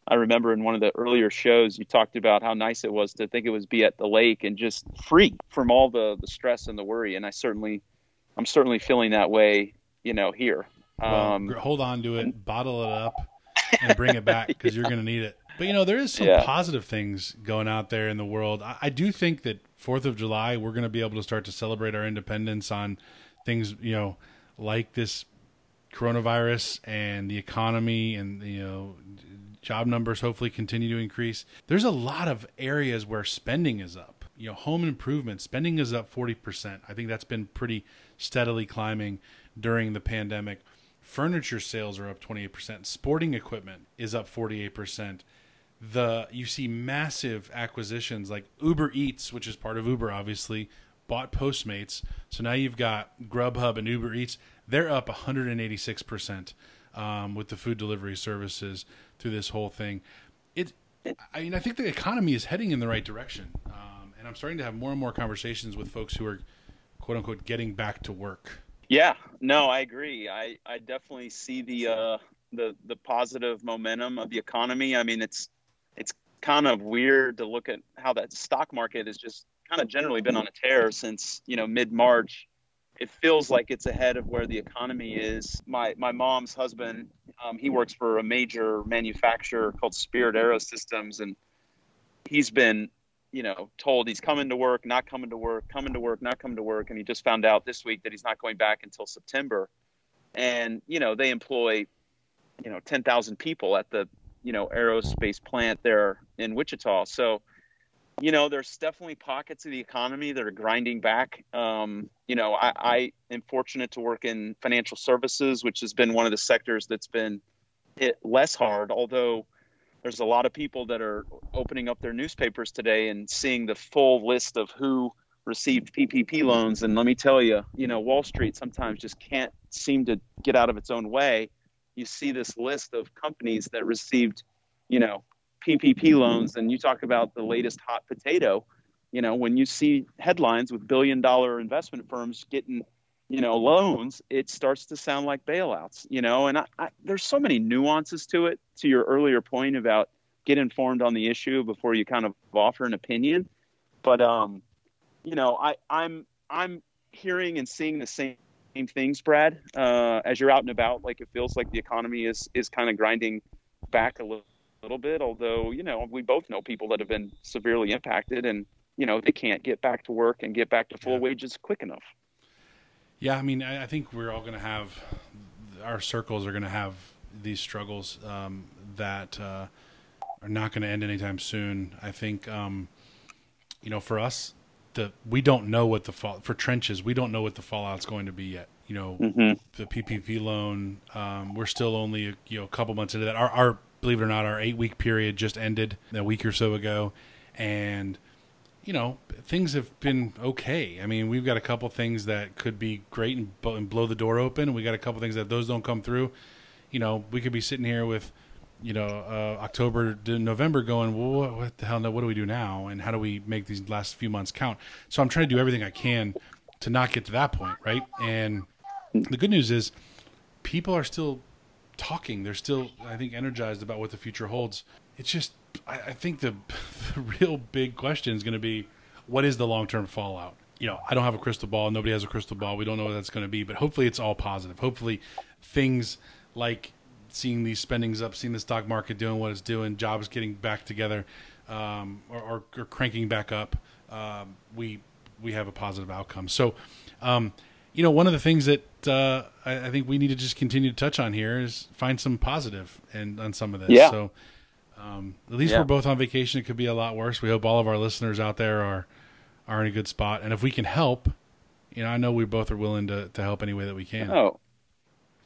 I remember in one of the earlier shows you talked about how nice it was to think it was be at the lake and just free from all the the stress and the worry. And I certainly, I'm certainly feeling that way, you know, here. Well, um, hold on to it, bottle it up, and bring it back [laughs] because you're going to need it. But you know, there is some yeah. positive things going out there in the world. I, I do think that Fourth of July, we're going to be able to start to celebrate our independence on things, you know, like this coronavirus and the economy and you know job numbers hopefully continue to increase. There's a lot of areas where spending is up. You know, home improvement spending is up 40%. I think that's been pretty steadily climbing during the pandemic. Furniture sales are up 28%. Sporting equipment is up 48%. The you see massive acquisitions like Uber Eats, which is part of Uber obviously, bought Postmates. So now you've got Grubhub and Uber Eats. They're up 186% um, with the food delivery services through this whole thing. It, I mean, I think the economy is heading in the right direction. Um, and I'm starting to have more and more conversations with folks who are, quote unquote, getting back to work. Yeah, no, I agree. I, I definitely see the, uh, the, the positive momentum of the economy. I mean, it's, it's kind of weird to look at how that stock market is just kind of generally been on a tear since you know mid March. It feels like it's ahead of where the economy is. My my mom's husband, um, he works for a major manufacturer called Spirit Aerosystems, and he's been you know told he's coming to work, not coming to work, coming to work, not coming to work, and he just found out this week that he's not going back until September. And you know they employ you know 10,000 people at the you know aerospace plant there in Wichita. So you know, there's definitely pockets of the economy that are grinding back. Um, you know, I, I, am fortunate to work in financial services, which has been one of the sectors that's been hit less hard, although there's a lot of people that are opening up their newspapers today and seeing the full list of who received PPP loans. And let me tell you, you know, Wall Street sometimes just can't seem to get out of its own way. You see this list of companies that received, you know, PPP loans and you talk about the latest hot potato, you know, when you see headlines with billion dollar investment firms getting, you know, loans, it starts to sound like bailouts, you know, and I, I, there's so many nuances to it. To your earlier point about get informed on the issue before you kind of offer an opinion, but um, you know, I, I'm I'm hearing and seeing the same things, Brad. Uh, as you're out and about, like it feels like the economy is is kind of grinding back a little little bit, although, you know, we both know people that have been severely impacted and, you know, they can't get back to work and get back to full yeah. wages quick enough. Yeah, I mean, I think we're all going to have, our circles are going to have these struggles um, that, uh, are not going to end anytime soon. I think, um, you know, for us, the we don't know what the fall for trenches. We don't know what the fallout's going to be yet. You know, Mm-hmm. the PPP loan. Um, we're still only you know a couple months into that. Our, our believe it or not, our eight week period just ended a week or so ago, and you know things have been okay. I mean, we've got a couple things that could be great and, blow- and blow the door open. We got a couple things that those don't come through. You know, we could be sitting here with you know uh, October to November going, well, what, what the hell? No, what do we do now? And how do we make these last few months count? So I'm trying to do everything I can to not get to that point, right? And the good news is people are still talking. They're still, I think, energized about what the future holds. It's just, I, I think the, [laughs] the real big question is going to be, what is the long term fallout? You know, I don't have a crystal ball. Nobody has a crystal ball. We don't know what that's going to be, but hopefully it's all positive. Hopefully things like seeing these spendings up, seeing the stock market doing what it's doing, jobs getting back together, um, or, or, or cranking back up, um, we we have a positive outcome. So, um, you know, one of the things that uh, I, I think we need to just continue to touch on here is find some positive and on some of this. Yeah. So, um, at least Yeah. we're both on vacation. It could be a lot worse. We hope all of our listeners out there are are in a good spot, and if we can help, you know, I know we both are willing to to help any way that we can. Oh,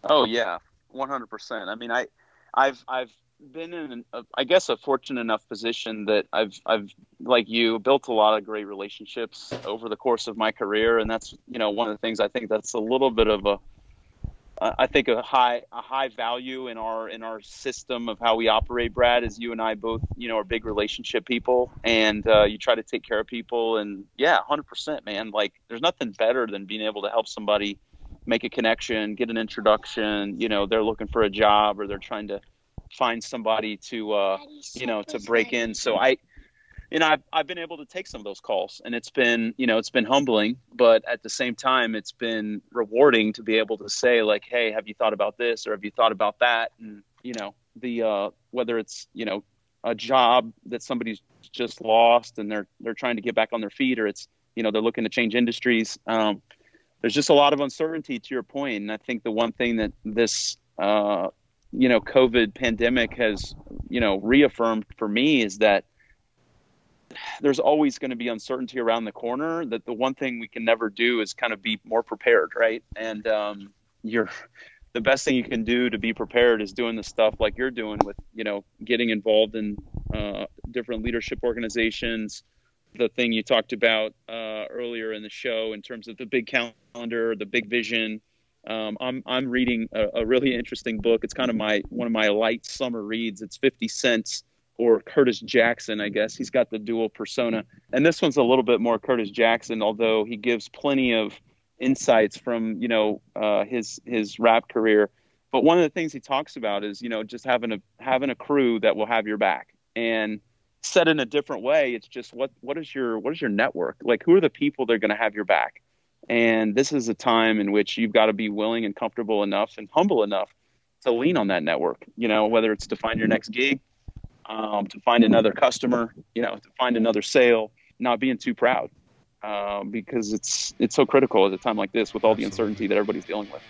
oh yeah, one hundred percent. I mean, I, I've I've been in, a, I guess, a fortunate enough position that I've I've like you built a lot of great relationships over the course of my career, and that's you know one of the things I think that's a little bit of a, I think a high a high value in our in our system of how we operate, Brad, is you and I both you know are big relationship people, and uh, you try to take care of people, and yeah, hundred percent, man. Like there's nothing better than being able to help somebody make a connection, get an introduction. You know, they're looking for a job or they're trying to find somebody to uh, you know to break in. So I you know, I've, I've been able to take some of those calls and it's been, you know, it's been humbling, but at the same time, it's been rewarding to be able to say like, Hey, have you thought about this? Or have you thought about that? And, you know, the, uh, whether it's, you know, a job that somebody's just lost and they're, they're trying to get back on their feet or it's, you know, they're looking to change industries. Um, there's just a lot of uncertainty to your. And I think the one thing that this, uh, you know, COVID pandemic has, you know, reaffirmed for me is that there's always going to be uncertainty around the corner that the one thing we can never do is kind of be more prepared right? And um, you're the best thing you can do to be prepared is doing the stuff like you're doing with you know getting involved in uh, different leadership organizations. The thing you talked about uh, earlier in the show in terms of the big calendar the big vision um, I'm, I'm reading a, a really interesting book it's kind of my one of my light summer reads it's 50 Cent's or Curtis Jackson, I guess. He's got the dual persona. And this one's a little bit more Curtis Jackson, although he gives plenty of insights from, you know, uh, his his rap career. But one of the things he talks about is, you know, just having a having a crew that will have your back. And said in a different way, it's just what what is your what is your network? Like who are the people that are going to have your back? And this is a time in which you've got to be willing and comfortable enough and humble enough to lean on that network, you know, whether it's to find your next gig, um, to find another customer, you know, to find another sale, not being too proud, um, because it's it's so critical at a time like this with all the uncertainty that everybody's dealing with.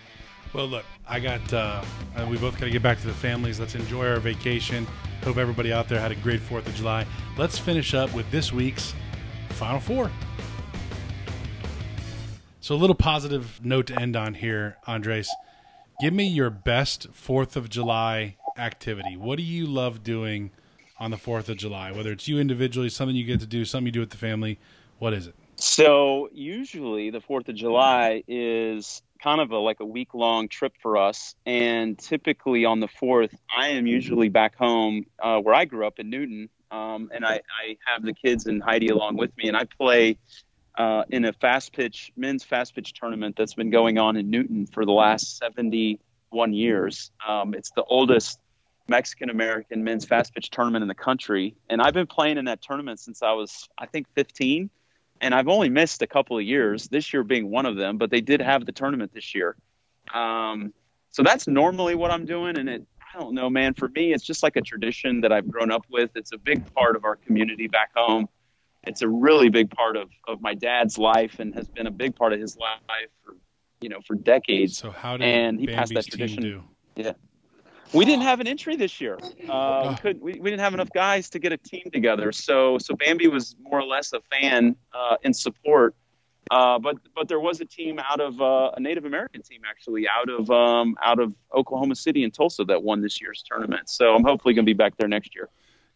Well, look, I got. Uh, uh, we both got to get back to the families. Let's enjoy our vacation. Hope everybody out there had a great Fourth of July. Let's finish up with this week's Final Four. So, a little positive note to end on here, Andres. Give me your best Fourth of July activity. What do you love doing on the Fourth of July? Whether it's you individually, something you get to do, something you do with the family. What is it? So usually the Fourth of July is kind of a like a week long trip for us, and typically on the fourth, I am usually back home uh, where I grew up in Newton, um, and I, I have the kids and Heidi along with me, and I play uh, in a fast pitch men's fast pitch tournament that's been going on in Newton for the last seventy one years. Um, it's the oldest Mexican American men's fast pitch tournament in the country, and I've been playing in that tournament since I was I think fifteen and I've only missed a couple of years, this year being one of them, but they did have the tournament this year. Um, so that's normally what I'm doing. And it, I don't know, man, for me, it's just like a tradition that I've grown up with. It's a big part of our community back home. It's a really big part of, of my dad's life and has been a big part of his life for, you know, for decades. So, how did And he passed Bambi's that tradition. do? Yeah. we didn't have an entry this year. Uh, we, could, we, we didn't have enough guys to get a team together. So so Bambi was more or less a fan uh, in support. Uh, but but there was a team out of uh, a Native American team actually out of um, out of Oklahoma City and Tulsa that won this year's tournament. So I'm hopefully going to be back there next year.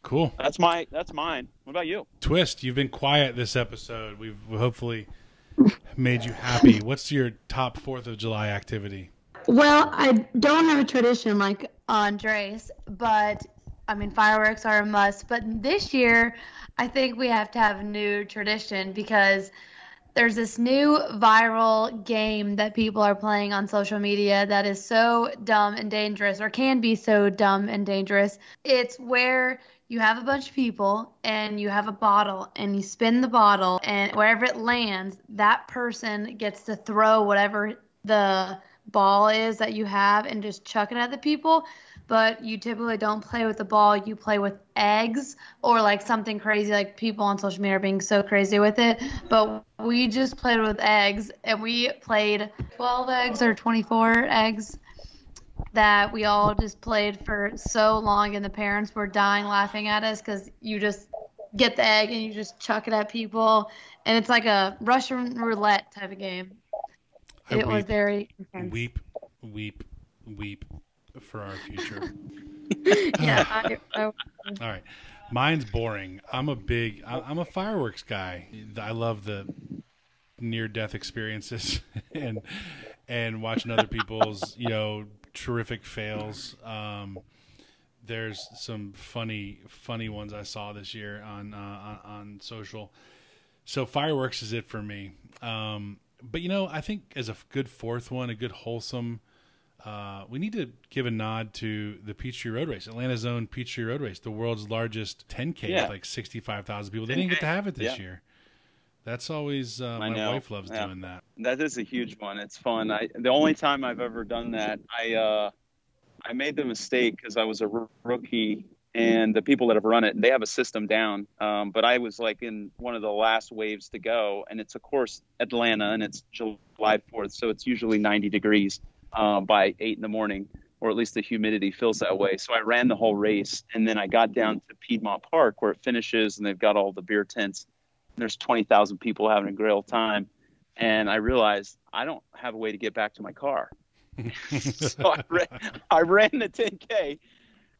Cool. That's my that's mine. What about you? Twist, you've been quiet this episode. We've hopefully made you happy. What's your top Fourth of July activity? Well, I don't have a tradition like Andres, but I mean fireworks are a must. But this year, I think we have to have a new tradition because there's this new viral game that people are playing on social media that is so dumb and dangerous, or can be so dumb and dangerous. It's where you have a bunch of people and you have a bottle and you spin the bottle, and wherever it lands, that person gets to throw whatever the ball is that you have and just chuck it at the people but you typically don't play with the ball. You play with eggs or like something crazy. Like people on social media are being so crazy with it. But we just played with eggs and we played 12 eggs or 24 eggs that we all just played for so long and the parents were dying laughing at us because you just get the egg and you just chuck it at people and it's like a russian roulette type of game I it was very intense weep, weep, weep for our future. [laughs] [sighs] yeah I, I, [laughs] All right, mine's boring. I'm a big. I'm a fireworks guy. I love the near-death experiences [laughs] and and watching other people's you know terrific fails. Um, there's some funny funny ones I saw this year on uh, on, on social. So fireworks is it for me. Um, but you know, I think as a good fourth one, a good wholesome. Uh, we need to give a nod to the Peachtree Road Race, Atlanta's own Peachtree Road Race, the world's largest 10K Yeah. with like 65,000 people. They didn't get to have it this Yeah. year. That's always uh, my wife loves Yeah. doing that. That is a huge one. It's fun. I the only time I've ever done that, I uh, I made the mistake because I was a r- rookie, and the people that have run it, they have a system down. Um, but I was like in one of the last waves to go, and it's of course Atlanta, and it's July Fourth, so it's usually 90 degrees uh, by eight in the morning, or at least the humidity feels that way. So I ran the whole race, and then I got down to Piedmont Park where it finishes, and they've got all the beer tents. There's 20,000 people having a great time and I realized I don't have a way to get back to my car. [laughs] [laughs] so I ran, I ran the 10K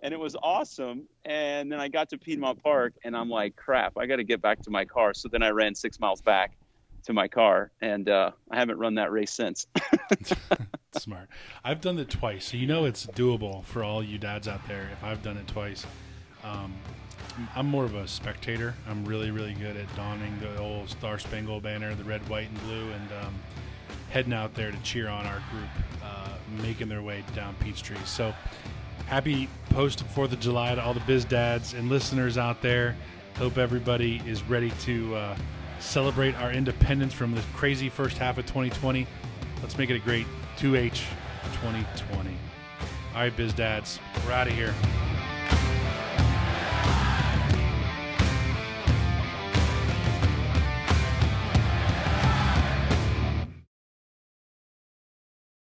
and it was awesome. And then I got to Piedmont Park and I'm like, crap, I got to get back to my car. So then I ran six miles back to my car and uh, I haven't run that race since. [laughs] Smart. I've done it twice, so you know it's doable for all you dads out there. If I've done it twice, um, I'm more of a spectator. I'm really, really good at donning the old Star Spangled Banner, the red, white, and blue, and um, heading out there to cheer on our group uh, making their way down Peachtree. So happy post Fourth of July to all the biz dads and listeners out there. Hope everybody is ready to uh, celebrate our independence from the crazy first half of 2020. Let's make it a great 2H 2020. All right, biz dads, we're out of here.